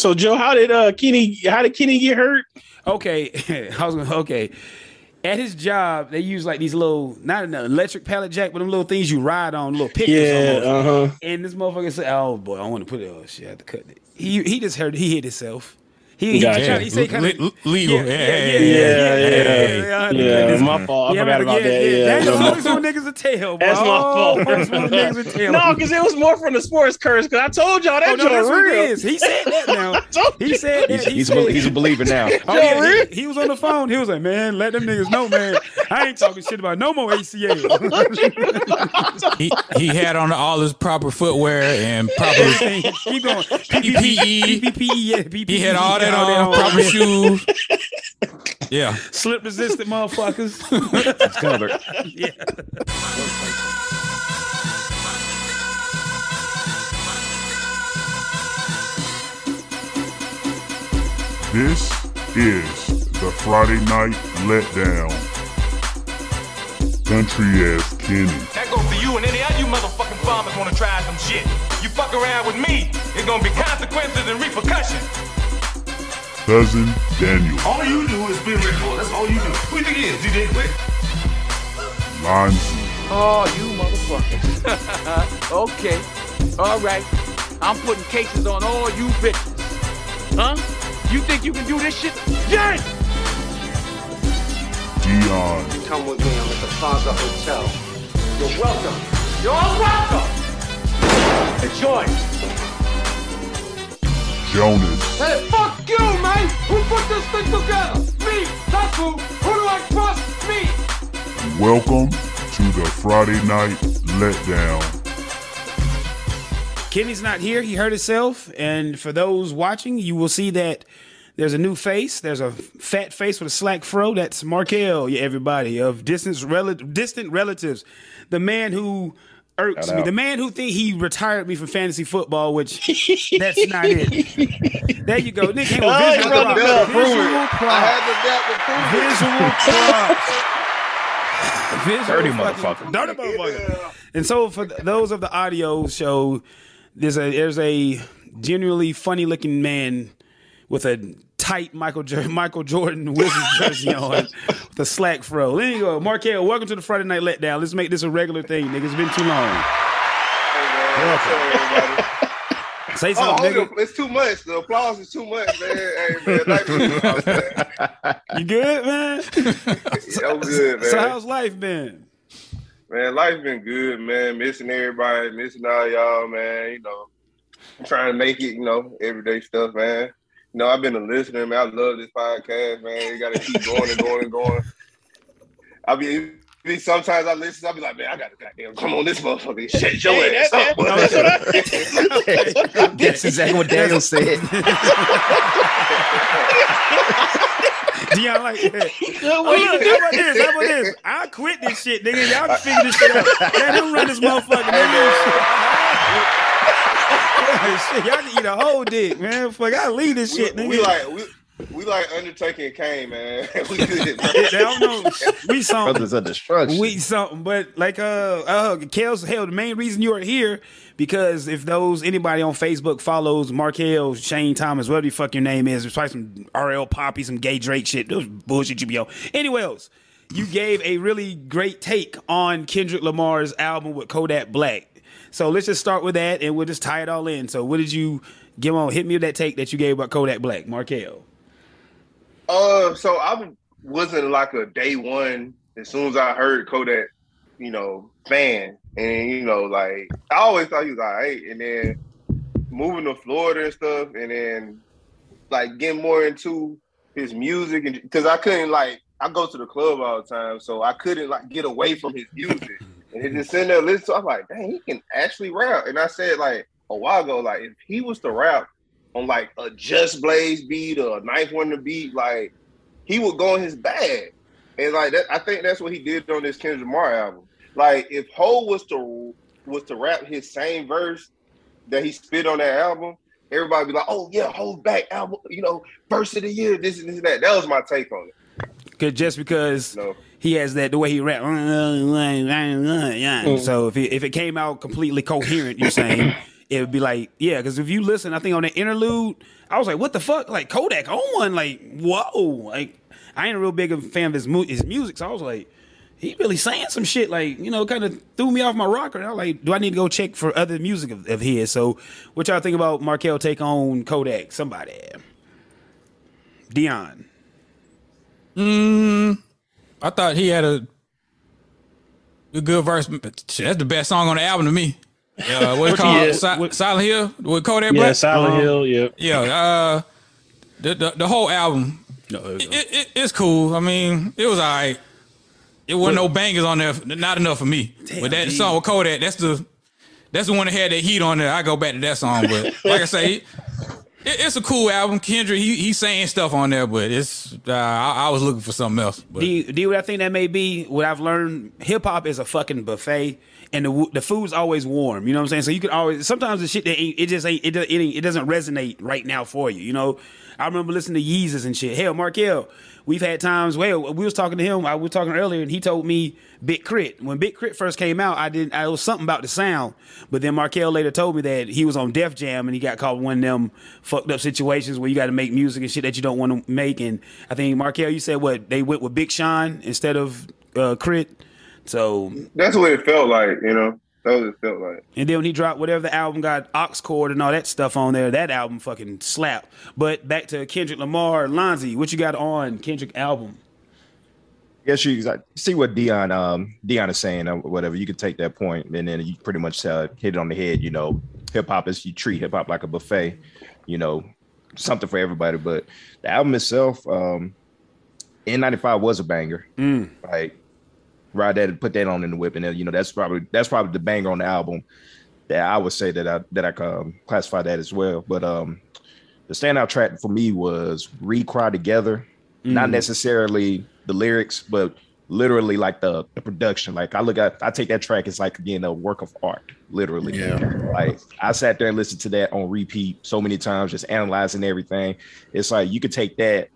So Joe, how did uh Kenny? How did Kenny get hurt? Okay, I was gonna, okay. At his job, they use like these little, not an electric pallet jack, but them little things you ride on, little pictures. Yeah, almost. uh huh. And this motherfucker said, "Oh boy, I want to put it. Oh shit, I have to cut it." He he just heard he hit himself. He, he, Gotcha. kinda, he said kind Le- of legal. Yeah, Yeah, yeah, yeah, yeah, Yeah, my fault. I Yeah, forgot about yeah, that. Yeah, Yeah, that's no, first niggas a tell, bro. That's my fault. Niggas a tell. no, because it was more from the sports curse. Because I told y'all that oh, no, joint that's what real. He said that now. He said that. He's, he's, said, a, he's a believer now. Oh, yeah, he, he was on the phone. He was like, "Man, let them niggas know, man. I ain't talking shit about no more ACL." He, he had on all his proper footwear and proper Keep going. PPE. PPE. Yeah, PPE. He had all that All on, oh, proper shoes. Yeah. Slip resistant motherfuckers. It's covered. yeah. This is the Friday Night Letdown. Country ass Kenny. That goes for you and any other you motherfucking farmers wanna try some shit. You fuck around with me, it's gonna be consequences and repercussions. Cousin Daniel. All you do is be record. That's all you do. Who you think it is, DJ Quik? Lonzy. Oh, you motherfuckers. okay. All right. I'm putting cases on all you bitches. Huh? You think you can do this shit? Yeah! Dion. Come with me. I'm at the Plaza Hotel. You're welcome. You're all welcome. Enjoy. Jonas. Hey, fuck you, man! Who put this thing together? Me! That's who! Who do I trust? Me! Welcome to the Friday Night Letdown. Kenny's not here. He hurt himself. And for those watching, you will see that there's a new face. There's a fat face with a slack fro. That's Markel, yeah, everybody, of distance rel- distant relatives. The man who irks Shout me. out. The man who think he retired me from fantasy football, which that's not it. There you go. Nick came with Oh, he visual wrote the props. bill. Visual props. Visual props. Dirty motherfucker. Dirty motherfucker. And so for those of the audio show, there's a there's a genuinely funny looking man with a tight Michael J- Michael Jordan Wizards jersey on with a slack fro. There you go. Markel, welcome to the Friday Night Letdown. Let's make this a regular thing, nigga. It's been too long. Say Oh, something, hold nigga. It's too much. The applause is too much, man. Hey, man. You, good, man? Yeah, I'm good, man. So how's life been? Man, life been good, man. Missing everybody, missing all y'all, man. You know, I'm trying to make it, you know, everyday stuff, man. You know, I've been a listener, man. I love this podcast, man. You got to keep going and going and going. I be, be sometimes I listen, I'll be like, man, I got to goddamn come on this motherfucker, Shit, shut your Hey, ass that- up. that- boy. That's exactly what Daniel said. Dion like that. Oh, look, how about this? How about this? I quit this shit, nigga. Y'all can figure this shit out. Let him run this motherfucker, nigga. shit, y'all can eat a whole dick, man. Fuck, I leave this shit, we, nigga. we like we, we like Undertaker and Kane, man. we good. man. they don't know. We something. Brothers of Destruction. We something, but like uh, uh, Kels, hell, the main reason you are here because if those anybody on Facebook follows Markel, Shane Thomas, whatever the fuck your name is, it's probably some RL Poppy, some gay Drake shit. Those bullshit you be on. Anyway, else, you gave a really great take on Kendrick Lamar's album with Kodak Black. So let's just start with that, and we'll just tie it all in. So, what did you give on? Hit me with that take that you gave about Kodak Black, Markel. Uh, so I wasn't like a day one. As soon as I heard Kodak, you know, fan, and you know, like I always thought he was alright, and then moving to Florida and stuff, and then like getting more into his music, and because I couldn't like I go to the club all the time, so I couldn't like get away from his music, and he just sitting there listening. To, I'm like, dang, he can actually rap, and I said like a while ago, like if he was to rap on like a Just Blaze beat or a 9th Wonder beat, like he would go in his bag. And like that, I think that's what he did on this Kendrick Lamar album. Like if Ho was to was to rap his same verse that he spit on that album, everybody be like, "Oh yeah, hold back album, you know, verse of the year, this and this and that." That was my take on it. Cause just because No. He has that the way he rap, yeah. So if it, if it came out completely coherent, you're saying it would be like, yeah, because if you listen, I think on the interlude, I was like, what the fuck? Like Kodak on one, like, whoa. Like, I ain't a real big of a fan of his, mu- his music, so I was like, he really saying some shit, like, you know, kind of threw me off my rocker. And I was like, do I need to go check for other music of, of his? So, what y'all think about Markel take on Kodak? Somebody. Dion. Mm, I thought he had a, a good verse. That's the best song on the album to me. Uh, what it called? Yeah. Si- Silent Hill with Kodak Yeah, Black? Silent Uh-huh. Hill. Yeah. Yeah, uh, the, the the whole album, No, it, it, it's cool. I mean, it was all right. It wasn't no bangers on there, not enough for me. but that G. song with Kodak, that's the that's the one that had that heat on there. I go back to that song, but like I say, it, it's a cool album. Kendrick, he he's saying stuff on there, but it's uh, I, I was looking for something else. But Do you, do you what I think that may be? What I've learned, hip hop is a fucking buffet, and the the food's always warm. You know what I'm saying? So you can always sometimes the shit that it just ain't it, it it doesn't resonate right now for you. You know, I remember listening to Yeezus and shit. Hell, Markel, we've had times. Well, we was talking to him. I was talking earlier, and he told me Big Crit. When Big K.R.I.T. first came out, I didn't. I was something about the sound, but then Markel later told me that he was on Def Jam and he got caught one of them fucked up situations where you got to make music and shit that you don't want to make. And I think Markel, you said what they went with Big Sean instead of uh, Crit. So That's what it felt like, you know. That's what it felt like. and then when he dropped whatever the album got ox cord and all that stuff on there, that album fucking slapped. But back to Kendrick Lamar, Lonzy, what you got on Kendrick album? Yes, you I see what Dion um Dion is saying or whatever. You could take that point and then you pretty much uh, hit it on the head. You know, hip hop is you treat hip hop like a buffet. You know, something for everybody. But the album itself, um, N95 was a banger. Like ride that and put that on in the whip, and then you know that's probably that's probably the banger on the album that I would say that I that I um, classify that as well. But um, the standout track for me was "We Cry Together." Not necessarily the lyrics, but literally like the, the production. Like I look at, I take that track as like being a work of art, literally. Yeah. Like I sat there and listened to that on repeat so many times, just analyzing everything. It's like you could take that,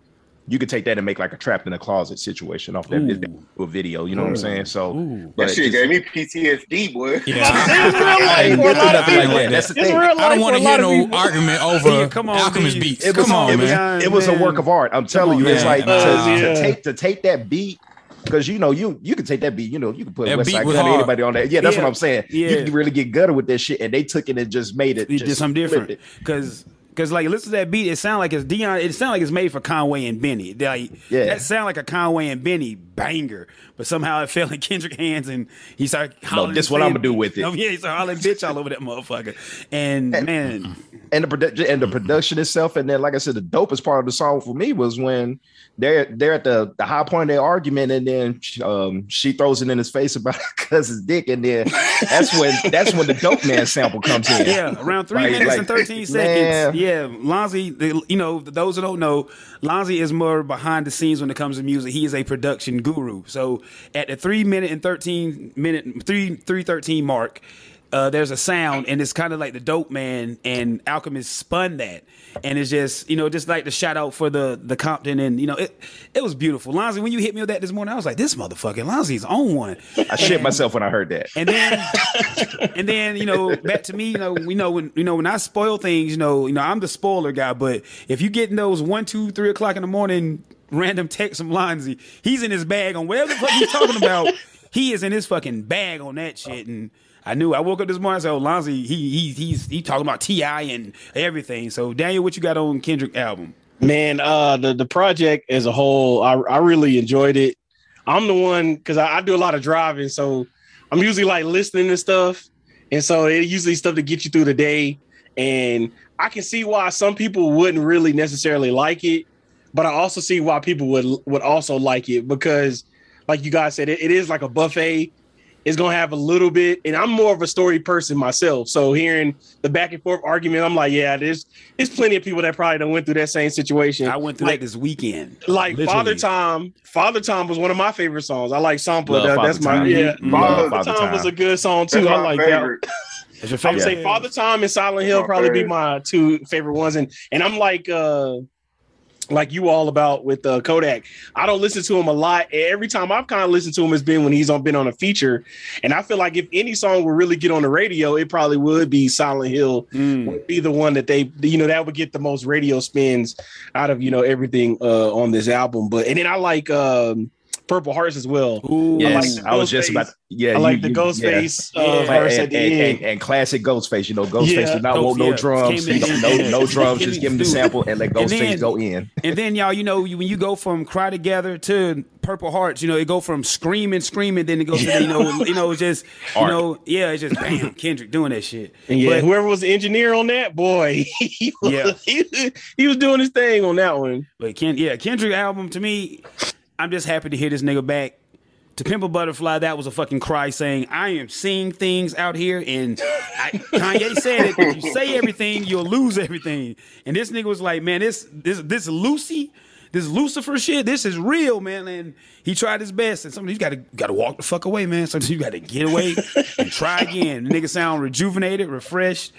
you could take that and make like a trapped in a closet situation off that Ooh. video. You know what I'm saying? So, Ooh. That shit just- gave me PTSD, boy. yeah, It's real I life for a lot of nothing like people. that. That's the thing. I don't want to hear no people. argument over Yeah, come on, Alchemist beats. It was, Come on, it was, man. it was a work of art. I'm telling on, you, it's man. like Uh, to, yeah. to take to take that beat because you know you you can take that beat. You know you can put That Westside Gunn anybody on that. Yeah, that's Yeah. what I'm saying. Yeah. You can really get gutted with that shit, and they took it and just made it. He just did something different because because like listen to that beat. It sound like it's Dion. It sound like it's made for Conway and Benny. Like Yeah. that sound like a Conway and Benny banger. But somehow it fell in Kendrick hands and he started hollering. this what I'ma do with it. Oh, yeah, he started hollering bitch all over that motherfucker. And man, and the production and the production itself, and then like I said, the dopest part of the song for me was when they're they're at the, the high point of their argument, and then um, she throws it in his face about cousin's dick, and then that's when that's when the dope man sample comes in. Yeah, around three Like- minutes like, and 13 man. seconds. Yeah, Lonzy, you know, those who don't know, Lonzy is more behind the scenes when it comes to music. He is a production guru. So at the three minute and 13 minute, three, three thirteen mark, uh, there's a sound and it's kind of like the dope man and Alchemist spun that. And it's just, you know, just like the shout out for the the Compton and, you know, it it was beautiful. Lonzy, when you hit me with that this morning, I was like, this motherfucking Lonzy's on one. I shit myself when I heard that. and then, and then you know, back to me. You know, we know when you know when I spoil things. You know, you know I'm the spoiler guy. But if you getting those one, two, three o'clock in the morning random text from Lonzy, he's in his bag on whatever the fuck he's talking about. He is in his fucking bag on that shit. And I knew I woke up this morning. I said, "Oh, Lonzy, he he he's he talking about Ti and everything." So Daniel, what you got on Kendrick album? Man, uh, the the project as a whole, I I really enjoyed it. I'm the one because I, I do a lot of driving, so I'm usually like listening to stuff, and so it usually stuff to get you through the day. And I can see why some people wouldn't really necessarily like it, but I also see why people would would also like it because, like you guys said, it, it is like a buffet. It's gonna have a little bit, and I'm more of a story person myself. So hearing the back and forth argument, I'm like, yeah, there's there's plenty of people that probably done went through that same situation. I went through like, that this weekend. like Literally. Father Time. Father Time was one of my favorite songs. I like Sample. Love That- Father that's my Time. yeah. Mhm. Father, Father Time, Time. was a good song too. I like favorite. that. That's your I would favorite. say Father Time and Silent Hill My probably be my two favorite ones. And and I'm like uh like you all about with uh, Kodak. I don't listen to him a lot. Every time I've kind of listened to him has been when he's on been on a feature, and I feel like if any song would really get on the radio, it probably would be Silent Hill. Would be the one that they, you know, that would get the most radio spins out of you know everything uh, on this album. But and then I like um, Purple Hearts as well. Ooh, Yes, the I was just Ghostface. about. Yeah, I like you- the you- Ghostface yeah. uh, Yeah. and, at the and, and, and classic Ghostface. You know, Ghostface Yeah. did not Ghost- want no yeah, drums. came in- He- no, no drums. Just give him the sample and let And Ghostface go in. And then y'all, you know, you, when you go from "Cry Together" to "Purple Hearts," you know, it go from screaming, screaming, then it goes to you know, you know, just you know, yeah, it's just bam, Kendrick doing that shit. And yeah, But- whoever was the engineer on that, boy, he was, Yeah. he, he was doing his thing on that one. But Ken, yeah, Kendrick album to me, I'm just happy to hear this nigga back. To Pimp a Butterfly, that was a fucking cry saying, I am seeing things out here. And I, Kanye said it. If you say everything, you'll lose everything. And this nigga was like, man, this this this Lucy, this Lucifer shit, this is real, man. And he tried his best. And sometimes you gotta gotta walk the fuck away, man. Sometimes you gotta get away and try again. Nigga sound rejuvenated, refreshed.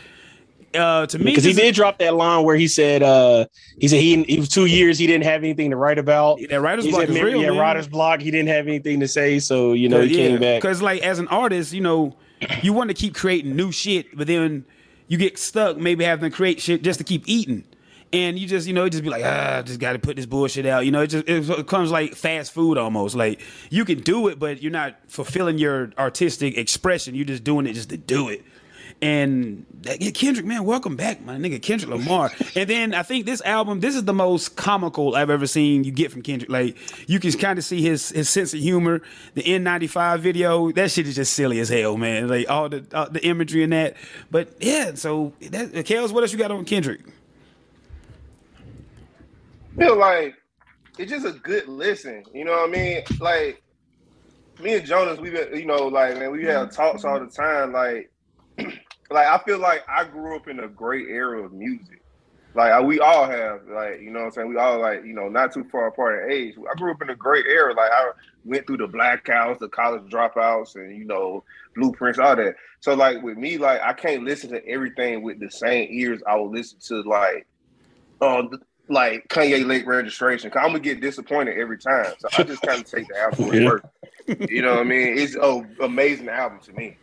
Uh, to me, Because he did drop that line where he said uh he said he it was two years he didn't have anything to write about. that writer's He block said, real, yeah, man. writer's block. He didn't have anything to say, so you know he came back. Because like as an artist, you know, you want to keep creating new shit, but then you get stuck maybe having to create shit just to keep eating. And you just, you know, just be like, ah, just got to put this bullshit out. You know, it just it comes like fast food almost. Like you can do it, but you're not fulfilling your artistic expression. You're just doing it just to do it. And that, yeah, Kendrick, man, welcome back, my nigga Kendrick Lamar. and then I think this album, this is the most comical I've ever seen you get from Kendrick. Like you can kind of see his his sense of humor. The N95 video, that shit is just silly as hell, man. Like all the all the imagery in that. But yeah, so that uh, Kels, what else you got on Kendrick? feel like it's just a good listen. You know what I mean? Like me and Jonas, we've been, you know, like man, we have talks all the time. Like, like I feel like I grew up in a great era of music. Like I- we all have, like you know what I'm saying. We all like you know not too far apart in age. I grew up in a great era. Like I went through the blackouts, the college dropouts, and you know blueprints, all that. So like with me, like I can't listen to everything with the same ears I will listen to like um like Kanye late registration. Cause I'm gonna get disappointed every time. So I just kind of take the album Yeah. work. You know what I mean? It's an amazing album to me.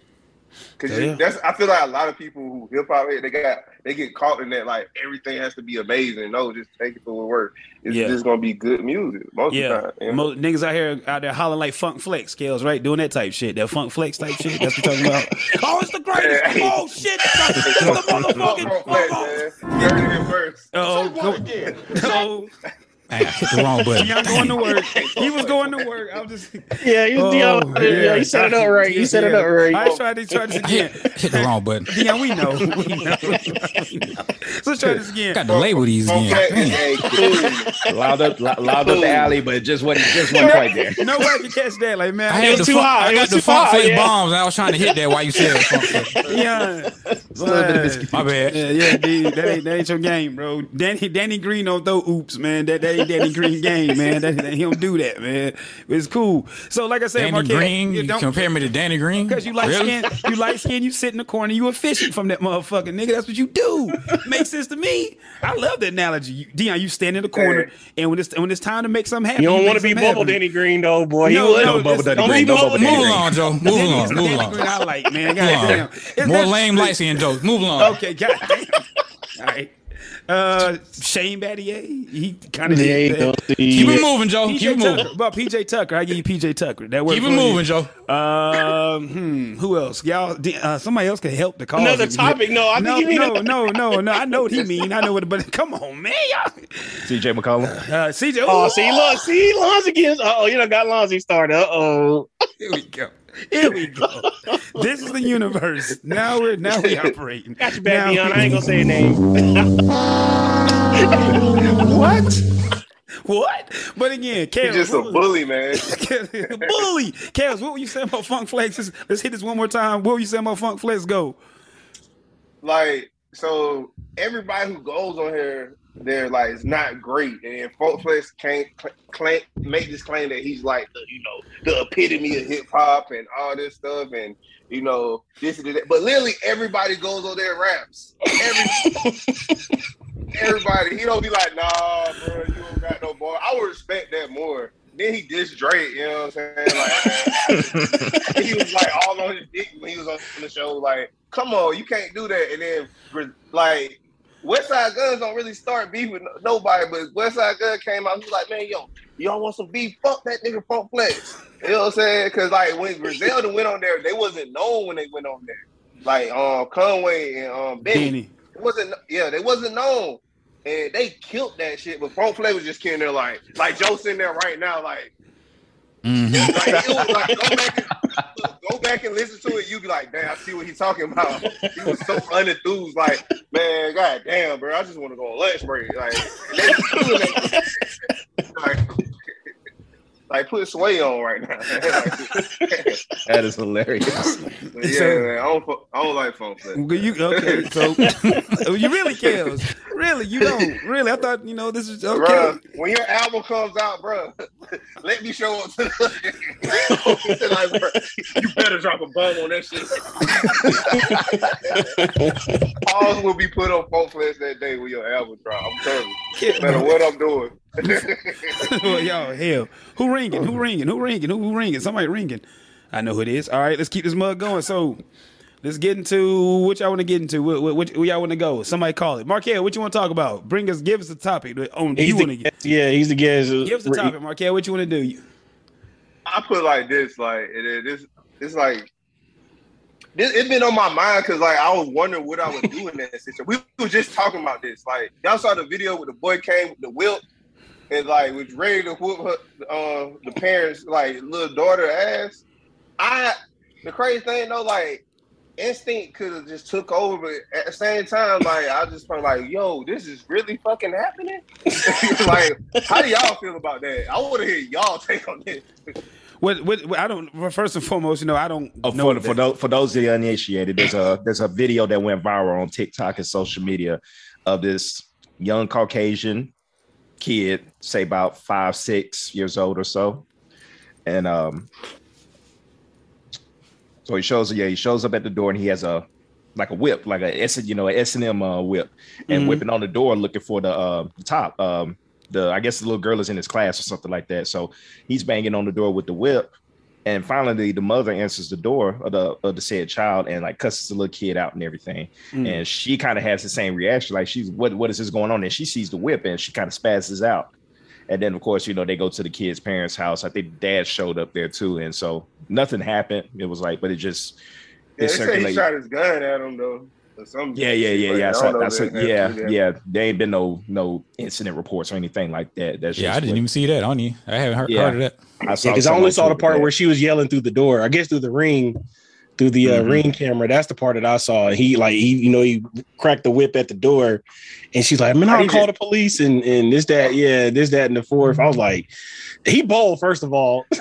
Cause Yeah. you- that's I feel like a lot of people who hip hop they got they get caught in that like everything has to be amazing. No, just take it for what it work. It's Yeah. just gonna be good music most of the Yeah, time. you know? Mo- niggas out here out there hollering like Funk Flex, Kels, right? Doing that type shit, that Funk Flex type shit. That's what you're talking about. oh, it's the greatest. Hey. Oh shit, it's the motherfucking. Flex, man. You heard it first. Oh, go, go. I hit the wrong button. Dion going to work. He was going to work. I'm just. yeah, he was Oh, Dion. yeah, he set it up right. You set it up right. I tried to try this again. Hit the wrong button. Dion, we know. We know. We know. So let's try this again. I got to label these Funk again. Flex is cool. Loud up, loud up the alley, but it just wasn't just wasn't quite there. Nobody can catch that. Like man, I I had was the too funk, high. I got the too funk high, face yeah. bombs, and I was trying to hit that while you said it. Funk Flex. Yeah, My bad. Yeah, yeah, dude, that ain't that ain't your game, bro. Danny Danny Green don't throw oops, man. That that ain't Danny Green game, man. That, that- he don't do that, man. It's cool. So, like I said, Danny Marquette, Green. you You don't compare me to Danny Green? because you light Really? skin, you light skin, you sit in the corner, you efficient from that motherfucker, nigga. That's what you do. Makes sense to me. I love the analogy. You, Dion, you stand in the corner, and when it's when it's time to make something happen, You don't want to be bubble happen. Danny Green though, boy. He No, was. no, Bubble Danny Green, no bubble Bubble Move Danny along, Joe. Move along. Move along. I like, man. Move God damn. More lame light skin jokes. Move along. Okay, god damn. All right. Uh, Shane Battier, he kind of There you. Keep it moving, Joe. PJ Keep it moving. Tucker, but PJ Tucker, I give you PJ Tucker. That worked Keep for it you. moving, Joe. Um, hmm, who else? Y'all, uh, somebody else can help the cause. Another topic? No, I think no, mean no, no, no, no. I know what he mean. I know what, but come on, man, y'all. CJ McCollum. Uh, CJ, Oh, ooh, see, look, see, Lonzy gets. Oh, you know, got Lonzy started. Uh oh. Here we go. Here we go. this is the universe. Now we're now we operating. Got you back, Dion. I ain't gonna say a name. What? What? But again, Kels, just a bully, man. bully. Kels, what were you saying about Funk Flex? Let's, let's hit this one more time. What were you saying about Funk Flex? Go. like so everybody who goes on here, they're like it's not great, and Funk Flex can't cl- claim make this claim that he's like the you know the epitome of hip hop and all this stuff, and you know this and that. But literally everybody goes on and raps. Every, everybody, he don't be like, nah, bro, you don't got no boy. I would respect that more. Then he dissed Drake, you know what I'm saying? Like, he was like all on his dick when he was on the show. Like, come on, you can't do that. And then like West Side Guns don't really start beef with nobody, but Westside Gunn came out. He was like, man, yo, y'all want some beef? Fuck that nigga Funk Flex. You know what I'm saying? Because like when Griselda went on there, they wasn't known when they went on there. Like um Conway and um Benny, Benny. it wasn't yeah, they wasn't known. And they killed that shit, but Funk Flex was just killing there like like Joe sitting there right now, like Mhm. like, it was like go back and go back and listen to it. You be like, damn, I see what he's talking about. He was so unenthused, like, man, god damn, bro, I just want to go on lunch break. Like, like, like put sway on right now. That is hilarious. but yeah, man, I don't, I don't like Funk Flex. Well, You okay? So you really kills? Really? You don't? Really? I thought you know this is okay. Bruh, when your album comes out, bro, let me show up to the like, bruh, you better drop a bomb on that shit. Pause will be put on Funk Flex that day when your album drop. I'm telling you. No matter what I'm doing. well, y'all, hell, who ringing? Who ringing? Who ringing? Who, who ringing? Somebody ringing. I know who it is. All right, let's keep this mug going. So, let's get into what y'all want to get into. What, what, what, where y'all want to go? Somebody call it. Markel, what you want to talk about? Bring us, give us a topic. On He's you the want to get. guest. Yeah, he's the guest. Give us a topic, Markel. What you want to do? I put it like this, like it is this it's like this it's been on my mind because like I was wondering what I would do in that situation. We were just talking about this. Like y'all saw the video where the boy came with the whip and like was ready to whoop her, uh, the parents like little daughter ass. I the crazy thing though, like instinct could have just took over, but at the same time, like I just felt like, yo, this is really fucking happening. like, how do y'all feel about that? I want to hear y'all take on this. What, what, what- I don't. Well, first and foremost, you know, I don't Oh, know for, for those for those of the uninitiated, there's a there's a video that went viral on TikTok and social media of this young Caucasian kid, say about five six years old or so, and um, so he shows yeah he shows up at the door and he has a like a whip like a S you know S and M uh, whip and Mhm. whipping on the door looking for the uh, the top um the I guess the little girl is in his class or something like that. So he's banging on the door with the whip and finally, the mother answers the door of the of the said child and like cusses the little kid out and everything. Mm. And she kind of has the same reaction, like she's what what is this going on? And she sees the whip and she kind of spazzes out. And then of course, you know, they go to the kid's parents' house. I think dad showed up there too. And so nothing happened. It was like, but it just Yeah, it they say he shot his gun at him though. Or something. Yeah, yeah, yeah, yeah. So that's if a, it yeah, had to do that. yeah. There ain't been no no incident reports or anything like that. That's Yeah, just I didn't what- even see that on you. I haven't heard, Yeah. heard of that. I Yeah, saw because I only saw the part that. where she was yelling through the door. I guess through the ring, through the uh, Mhm. ring camera. That's the part that I saw. He like he, you know, he cracked the whip at the door, and she's like, "Man, I'll call the police." And and this that, yeah, this that, and the fourth. I was like, he bold first of all.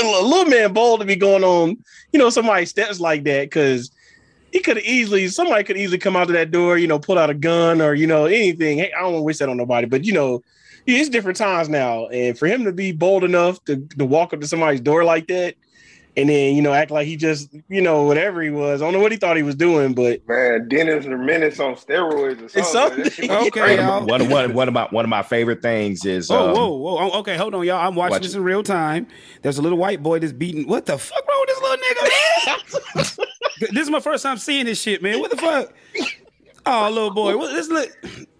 a little man bold to be going on, you know, somebody's steps like that because he could have easily somebody could easily come out of that door, you know, pull out a gun or you know anything. Hey, I don't want to wish that on nobody, but you know, it's different times now, and for him to be bold enough to, to walk up to somebody's door like that, and then you know act like he just you know whatever he was, I don't know what he thought he was doing, but Man, Dennis or Menace on steroids or something. It's something. That shit was Okay, y'all. one, one, one of my one of my favorite things is Whoa, um, whoa, whoa. Oh, Okay, hold on, y'all. I'm watching watch this in real time. There's a little white boy that's beating. What the fuck wrong with this little nigga, man? this is my first time seeing this shit, man. What the fuck? Oh, little boy. What, this little,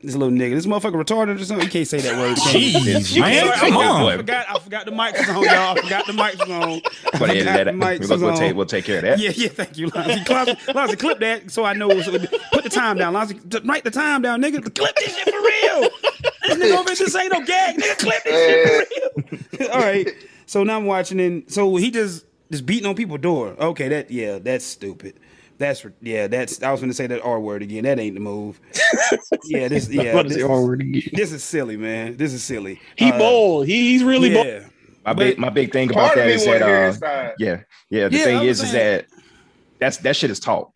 this little nigga. This motherfucker retarded or something? You can't say that word. can? Jeez, man, can't- come I on. forgot. I forgot the mic was on, y'all. I forgot the mic was on. But forgot edit that. mic We'll, was we'll on. take we'll take care of that. Yeah, yeah, thank you, Lonzy. Lonzy, Lonzy, clip that so I know. So put the time down, Lonzy. Write the time down, nigga. Clip this shit for real. This nigga over here, this ain't no gag, nigga. Clip this shit for real. All right. So now I'm watching, and so he just just beating on people's door. Okay, that yeah, that's stupid. That's yeah, that's. I was going to say that R word again. That ain't the move. yeah, this yeah. what is this, the R word again? this is silly, man. This is silly. He Uh, bold. He, he's really bold. Yeah. My But- big my big thing about that is that me is want that to hear uh, yeah yeah the Yeah, thing I was is is that that's that shit is taught.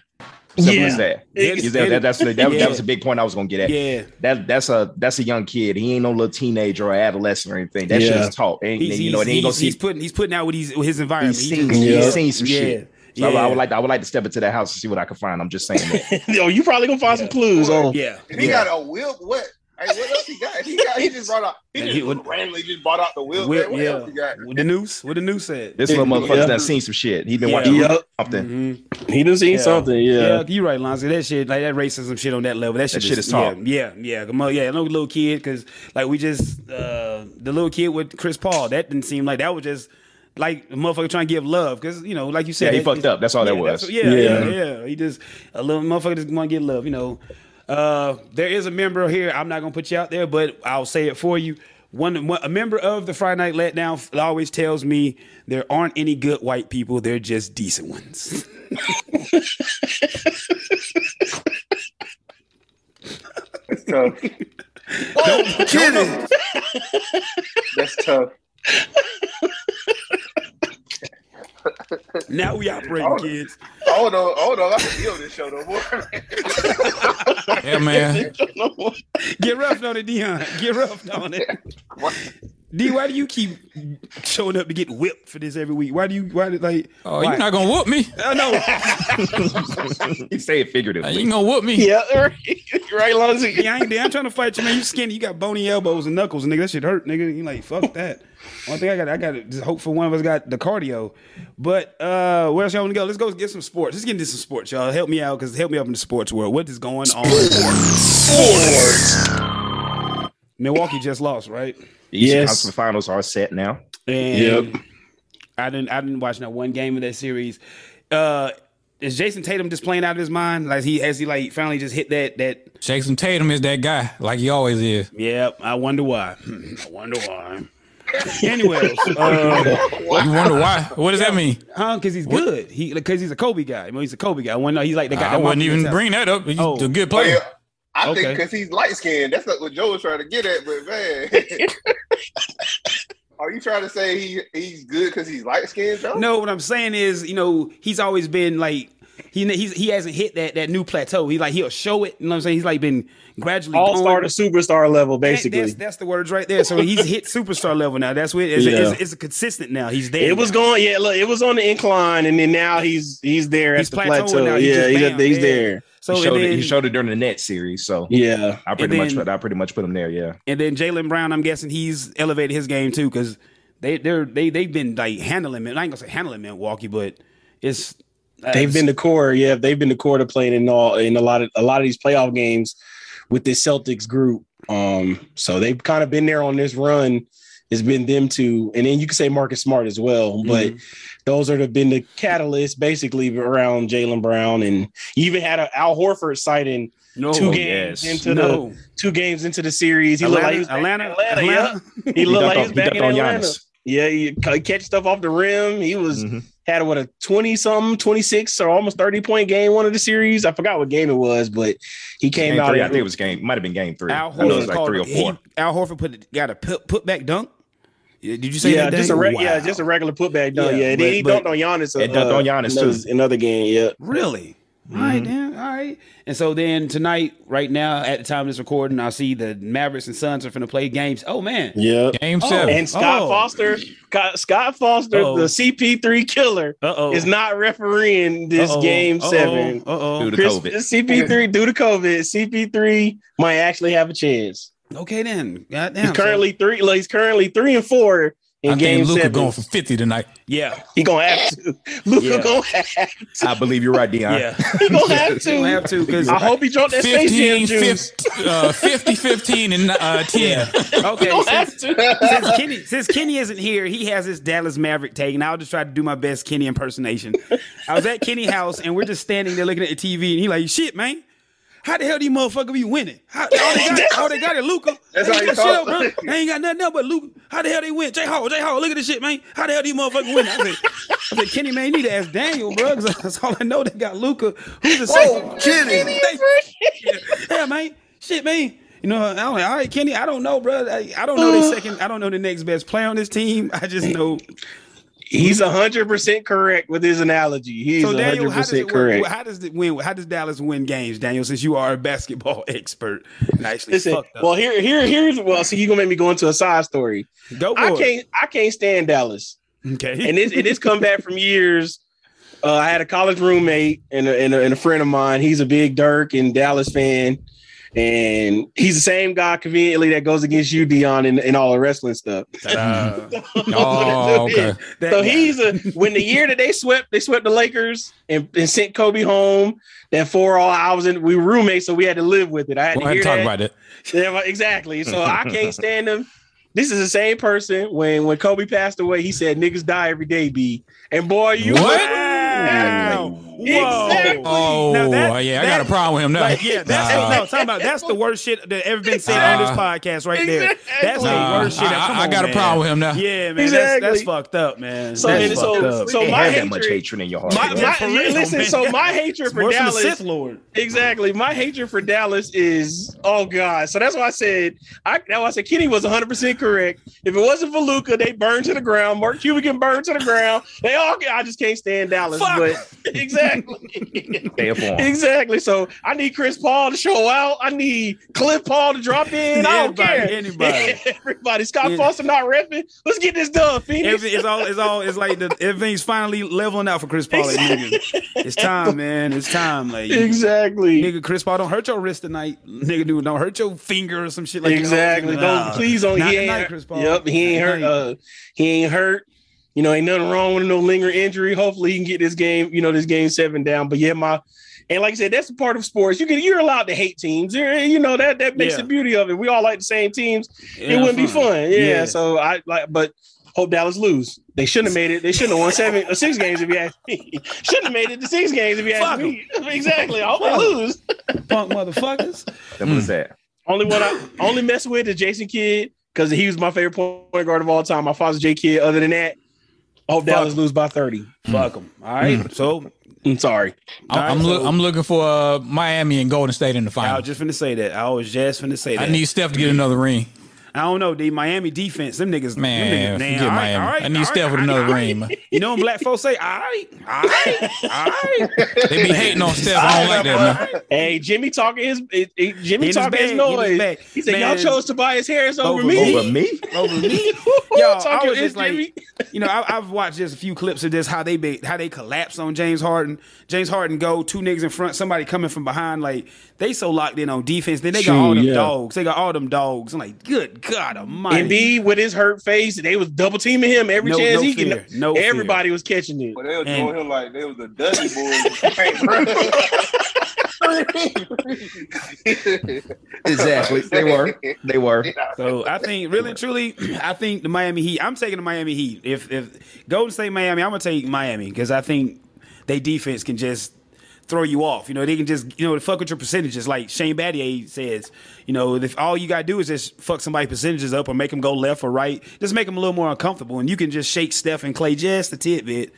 Simple Yeah. as that. It's- Is that, that- that's the, that, Yeah. that was a big point I was gonna get at. Yeah. That that's a that's a young kid. He ain't no little teenager or adolescent or anything. That shit Yeah. is taught. Ain't, He's, you know, he's, it ain't gonna he's, see. he's putting he's putting out what he's with his environment. He's He seen, just- Yeah. he's seen some Yeah. shit. So I, would- I would like to, I would like to step into that house and see what I can find. I'm just saying that. Yo, you probably gonna find some clues on. Yeah. And he Yeah. got a whip. What? Hey, what else he got? He got. He just brought out. He Yeah, just he would- randomly just brought out the whip. Whip, man. What else he got? With the noose. What the noose said. This little motherfucker Yeah. done seen some shit. He been Yeah. watching Yep. something. Mhm. He done seen Yeah. something. Yeah. Yeah, you right, Lonzo. That shit, like that racism shit on that level. That shit, shit is taught. Yeah, yeah, yeah. Come on, yeah. No little kid, because like we just uh the little kid with Chris Paul. That didn't seem like that was just like a motherfucker trying to give love. Because you know, like you said, Yeah, he that- fucked up. That's all that was. that's- yeah, yeah, Yeah. yeah, He just a little motherfucker just want to get love. You know, uh, there is a member here. I'm not gonna put you out there, but I'll say it for you. One, one a member of the Friday Night Letdown always tells me there aren't any good white people. They're just decent ones. That's tough. Oh, Kidding. That's tough. now we operating, Oh. kids. Oh no! Oh no! I can deal with this show no more. Yeah, man. Get rough on it, Dion. Get rough on it. D, why do you keep showing up to get whipped for this every week? Why do you? Why did like? Oh, why? you're not gonna whoop me. I know. He say it Uh, figuratively. You ain't gonna whoop me. Yeah, right, Lonzo. Yeah, I ain't, I'm trying to fight you, man. You skinny. You got bony elbows and knuckles, nigga. That shit hurt, nigga. You like fuck that. One thing I got, I got to hope for one of us got the cardio. But uh where else y'all want to go? Let's go get some sports. Let's get into some sports, y'all. Help me out, cause help me up in the sports world. What is going on? Sports! Milwaukee just lost, right? The Eastern Yes. Conference Finals are set now. And Yep. I didn't I didn't watch not one game of that series. Uh is Jayson Tatum just playing out of his mind? Like he has he like finally just hit that that Jayson Tatum is that guy, like he always is. Yep, I wonder why. I wonder why. Anyways, uh, You wonder why? What does that mean? huh? Because he's good. He because he's a Kobe guy. Well, he's a Kobe guy. I wonder. He's like the guy. I that wouldn't even bring that up. He's Oh. a good Oh, player. yeah. I Okay. think because he's light skinned. That's not what Joe was trying to get at. But man, are you trying to say he he's good because he's light skinned, Joe? No, what I'm saying is, you know, he's always been like he he's, he hasn't hit that that new plateau. He like he'll show it. You know what I'm saying? He's like been gradually All star to superstar level, That- basically. That's, that's the words right there. So he's hit superstar level now. That's what it is. Yeah. It's, it's, consistent now. He's there. It was going, yeah. Look, it was on the incline, and then now he's he's there He's at the plateau. now. He Yeah, just he's, bam, he's yeah. there. So he, showed and it, he showed it during the net series. So Yeah, I pretty And much then- I pretty much put him there. Yeah. and then Jaylen Brown. I'm guessing he's elevated his game too because they they're they they've been like handling. I ain't gonna say handling Milwaukee, but it's uh, they've been the core. Yeah, they've been the core to playing in all in a lot of a lot of these playoff games with this Celtics group. Um, so they've kind of been there on this run. It's been them two, and then you can say Marcus Smart as well. But Mm-hmm. those are the been the catalysts basically around Jaylen Brown, and you even had a Al Horford sighting no two games yes. into no. the two games into the series. He looked like he was Atlanta, back in Atlanta, Atlanta. Yeah, he He looked dunked like he was he back dunked in on Atlanta. Giannis. Yeah, he catch stuff off the rim. He was Mhm. Had what a 20 something, 26 or almost 30 point game one of the series. I forgot what game it was, but he came Game out. three, I think it was game. Might have been game three. Al I know it Horford was like three or he- four. Al Horford put got a put, put back dunk. Yeah, Did you say yeah, that? just a Dang? reg- Wow. yeah, just a regular putback dunk. Yeah, Yeah, and then he but- dunked on Giannis. And dunked uh, on Giannis, another, too. Another game, yeah. Really? All right, then. All right. And so then tonight, right now, at the time of this recording, I see the Mavericks and Suns are finna play games. Oh man. Yeah. Game Oh. seven. And Scott Oh. Foster, Scott, Scott Foster, Uh-oh. the CP3 killer, Uh oh. is not refereeing this game seven. Uh oh. Due to Chris, COVID. CP3 due to COVID, CP3 might actually have a chance. Okay then. Goddamn. He's currently three. like, He's currently three and four in I game think Luka seven. going for fifty tonight. So, yeah. he gonna have to. Luka Yeah. gonna have. To. I believe you're right, Dion. Yeah. He gonna have You don't to. have to because I hope he drunk that Space Jam 15, juice. 50, uh, 50, 15, and uh, 10. okay. He Since, have to. since Kenny since Kenny isn't here, he has his Dallas Maverick tag, and I'll just try to do my best Kenny impersonation. I was at Kenny house, and we're just standing there looking at the TV, and he like, "Shit, man." How the hell these motherfuckers be winning? How, all they got, all they got is Luka. That's Hey, how he shut up, talk. bro. They ain't got nothing else but Luka. How the hell they win? J Hall, J Hall, look at this shit, man. How the hell these motherfuckers win? I said, I said, Kenny, man, you need to ask Daniel, bro, that's all I know. They got Luka. Who's the second? Oh, Kidding. yeah, yeah, man. Shit, man. You know, I don't, all right, Kenny. I don't know, bro. I, I don't know the second. I don't know the next best player on this team. I just know. He's hundred percent correct with his analogy. He's So hundred does percent correct. work? How does it win? How does Dallas win games, Daniel? Since you are a basketball expert actually Listen, fucked up. well, here, here, here's well. See, you're gonna make me go into a side story. Go I it. can't, I can't stand Dallas, Okay. and it's and this come back from years. Uh, I had a college roommate and a, and, a, and a friend of mine. He's a big Dirk and Dallas fan, and he's the same guy conveniently that goes against you, Dion, in, in all the wrestling stuff. Oh, okay. so he's a when the year that they swept they swept the Lakers and, and sent Kobe home. That for all I was in we were roommates, so we had to live with it. I had We'll to have to hear talk that. about it. Yeah, exactly. So I can't stand him. This is the same person when when Kobe passed away. He said niggas die every day, B. And boy, you What? Wow. Whoa. Exactly. Oh, that- yeah, I got a problem with him now. Like, yeah, that's Nah. no, talking about that's the worst shit that ever been said on this podcast right there. That's the Nah, worst shit. I- Come I on, got a man. problem with him now. Yeah, man, that's, Exactly. that's fucked up, man. So, that's so- fucked up. so Ain't my have that much hatred- hatred in your heart. My, bro. my, for real, listen, man. so my hatred It's for worse than the Dallas, Lord. exactly. My hatred for Dallas is oh god. So that's why I said I that's why I said Kenny was 100 percent correct. If it wasn't for Luka, they burned to the ground. Mark Cuban get burned to the ground. They all I just can't stand Dallas. Fuck. But exactly. Exactly. So I need Chris Paul to show out. I need Cliff Paul to drop in. I don't care. anybody. Everybody. Scott Yeah. Foster not repping. Let's get this done, Phoenix. Everything, it's all, it's all, it's like the, everything's finally leveling out for Chris Paul. Like, nigga, it's time, man. It's time. Like, exactly. nigga, Chris Paul, don't hurt your wrist tonight, nigga. Dude, don't hurt your finger or some shit like that. exactly. Nah. Don't please don't. Not He ain't. Paul. Yep. He ain't hurt. Uh, he ain't hurt. You know, ain't nothing wrong with no lingering injury. Hopefully, he can get this game. You know, this game seven down. But yeah, my. And like I said, that's a part of sports. You can you're allowed to hate teams. You're- You know that that makes Yeah. the beauty of it. We all like the same teams. Yeah, it wouldn't be fun. Yeah, Yeah. So I like, but hope Dallas lose. They shouldn't have made it. They shouldn't have won seven or six games if you ask me. Shouldn't have made it to six games if you ask Fuck me. exactly. I hope they lose. Punk motherfuckers. simple as that. Only one I only mess with is Jason Kidd because he was my favorite point guard of all time. My father's J Kidd. Other than that, I hope Fuck. Dallas lose by thirty. Fuck them. All right. Hmm. So I'm sorry. I'm, I'm, Alright, look, I'm looking for uh, Miami and Golden State in the I final. was just finna say that. I was just finna say that. I need Steph to get another ring. I don't know, the Miami defense, them niggas, Man, them niggas, forget all right, Miami. all right, I need Steph with another all right. ring. You know when black folks say, all right, all right, all right. They be hating on Steph. I don't like that, man. Hey, Jimmy talking his eh, eh, Jimmy his talking bag, his in his noise. bag. He said, "Y'all chose Tobias Harris over, Over me." Over me? Over me. Who Yo, I was just like, Jimmy? you know, I, I've watched just a few clips of this how they be, how they collapse on James Harden. James Harden go two niggas in front, somebody coming from behind. Like they so locked in on defense. Then they got True, all them yeah. dogs. They got all them dogs. I'm like, good God Almighty. And B with his hurt face, they was double teaming him every No- chance no he fear. get. No fear. everybody was catching it. But they were And- doing him like they was the Dudley Boyz. Exactly. They were. They were. So I think really truly, I think the Miami Heat. I'm taking the Miami Heat. If if Golden State Miami, I'm gonna take Miami because I think they defense can just throw you off. You know, they can just you know fuck with your percentages. Like Shane Battier says, you know, if all you gotta do is just fuck somebody percentages up or make them go left or right, just make them a little more uncomfortable, and you can just shake Steph and Clay just a tidbit.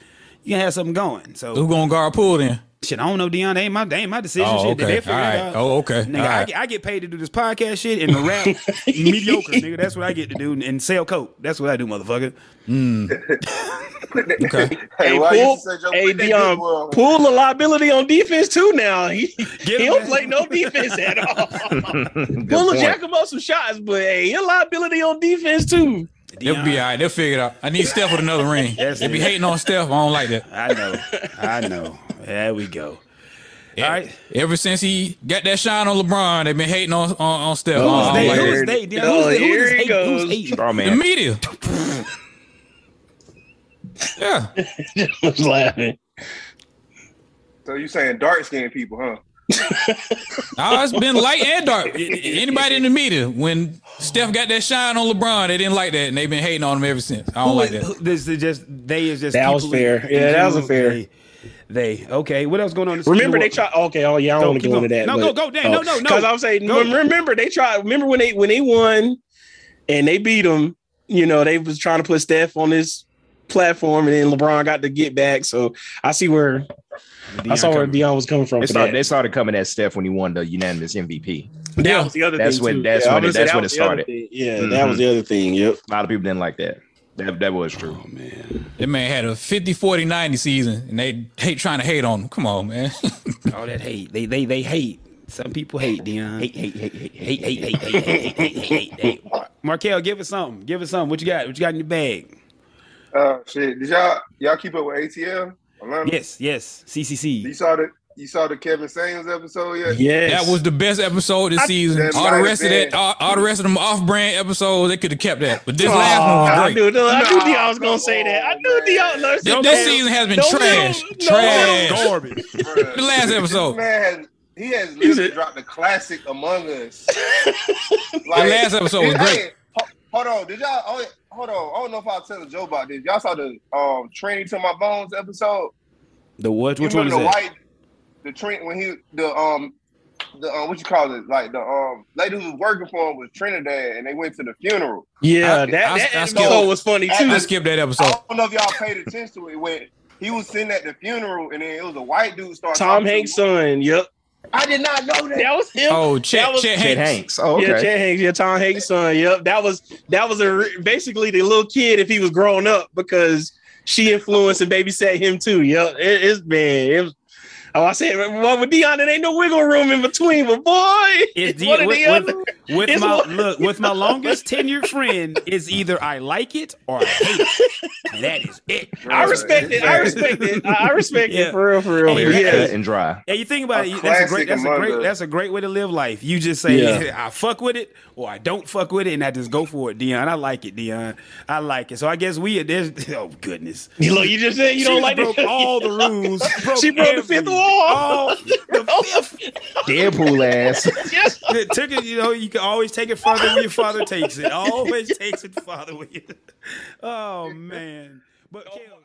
You can have something going. So Who gonna guard Poole then? Shit, I don't know, Dion. They ain't my, they ain't my decision. Oh, shit. Okay. They figure right. out. Oh, okay. Nigga, All I, right. get, I get paid to do this podcast shit and the rap mediocre, nigga. That's what I get to do and sell coke. That's what I do, motherfucker. Hmm. Okay. Hey, Hey, why Poole, you hey put Dion, big boy- Poole a liability on defense too. Now he, he don't man. play no defense at all. Good Pull a point. jack him up some shots, but hey, he a liability on defense too. They'll be all right. They'll figure it out. I need Steph with another ring. That's they be hating on Steph. I don't like that. I know. I know. There we go. All right. Ever since he got that shine on LeBron, they've been hating on on, on Steph. Oh, they? like Who's that. they? Dion? Oh, Who's they? Who here is hate? goes. Who's hating? Straw The man. media. yeah. I was laughing. So you saying dark skinned people, huh? Oh, it's been light and dark. Anybody in the media, when Steph got that shine on LeBron, they didn't like that, and they've been hating on him ever since. I don't Who like is- that. This is just they is just That was fair. in Yeah, that was fair. They, they okay. What else going on? This Remember they what- tried. Okay, oh yeah, I don't want to keep go into that. No, but- go, go, Dan. No, oh. no, no. Because I'm saying, Go. remember they tried. Remember when they when they won, and they beat them. You know, they was trying to put Steph on this platform, and then LeBron got to get back. So I see where I saw where coming. Dion was coming from. They started, they started coming at Steph when he won the unanimous MVP. That was the other That's thing. when- too. that's Yeah, when it- was gonna say that's that when it the other started. thing. Yeah, that was Mhm. the other thing. Yep. A lot of people didn't like that. That that was true. Oh man. That man had a 50, 40, 90 season, and they hate trying to hate on him. Come on, man. All that hate. They they they hate. Some people hate Dion. Hate, hate, hate, hate, hate, hate, hate, hate, hate, hate, hate, hate, hate. Markel, give us something. Give us something. What you got? What you got in your bag? Uh, shit. Did y'all y'all keep up with ATL? Atlanta? Yes, yes. You CCC. saw the you saw the Kevin Samuels episode yet? Yes. that was the best episode this season. All the rest of that, all, all the rest of them off-brand episodes, they could have kept that. But this Oh, last one was I great. knew, I knew Nah, Dion was gonna come say that. I knew oh, man. Dion. No, This, this season has been No, trash. no, trash. Garbage. The last This episode. man has he has literally dropped the classic Among Us. The last episode was Hey, great. Ho- hold on, did y'all? Oh, hold on, I don't know if I was telling Joe about this. Y'all saw the um training to my bones episode. The what? You Which one is remember that? the white, the train when he the um the um what you call it like the um lady who was working for him was Trinidad and they went to the funeral. Yeah, I- that, I- that I episode skipped- was funny I- too. I skipped that episode. I don't know if y'all paid attention to it when he was sitting at the funeral and then it was a white dude started Tom talking to Hanks' son. Yep, I did not know that. that was him. Oh, Chet, That was- Chet Chet Hanks. Hanks. Oh, Yeah, okay. Chad Hanks. Yeah, Tom Hanks' son. Yep, that was that was a re- basically the little kid if he was growing up because she influenced and babysat him too. Yep, it, it's man. It was, oh, I said, well, with Dion, there ain't no wiggle room in between, but boy, It's it's the, one with, the with- other. with It's my one- look with my longest tenured friend is either I like it or I hate it, and that is it. I respect it. I respect it. I I respect Yeah. it for real, for real. Hey, yeah. cut and dry. Yeah, you think about A it. That's a great. That's a great. That's a great way to live life. You just say, Yeah. "I fuck with it" or "I don't fuck with it," and I just go for it, Dion. I like it, Dion. I like it. So I guess we there's. Oh goodness. You look, you just said you She don't like broke it. all the rules. Broke She broke the fifth wall. Oh, oh, All the fifth. Deadpool ass. Yes. It took it. You know, you can always take it further when your father takes it. Always takes it farther when you. Oh man. But oh, Kels,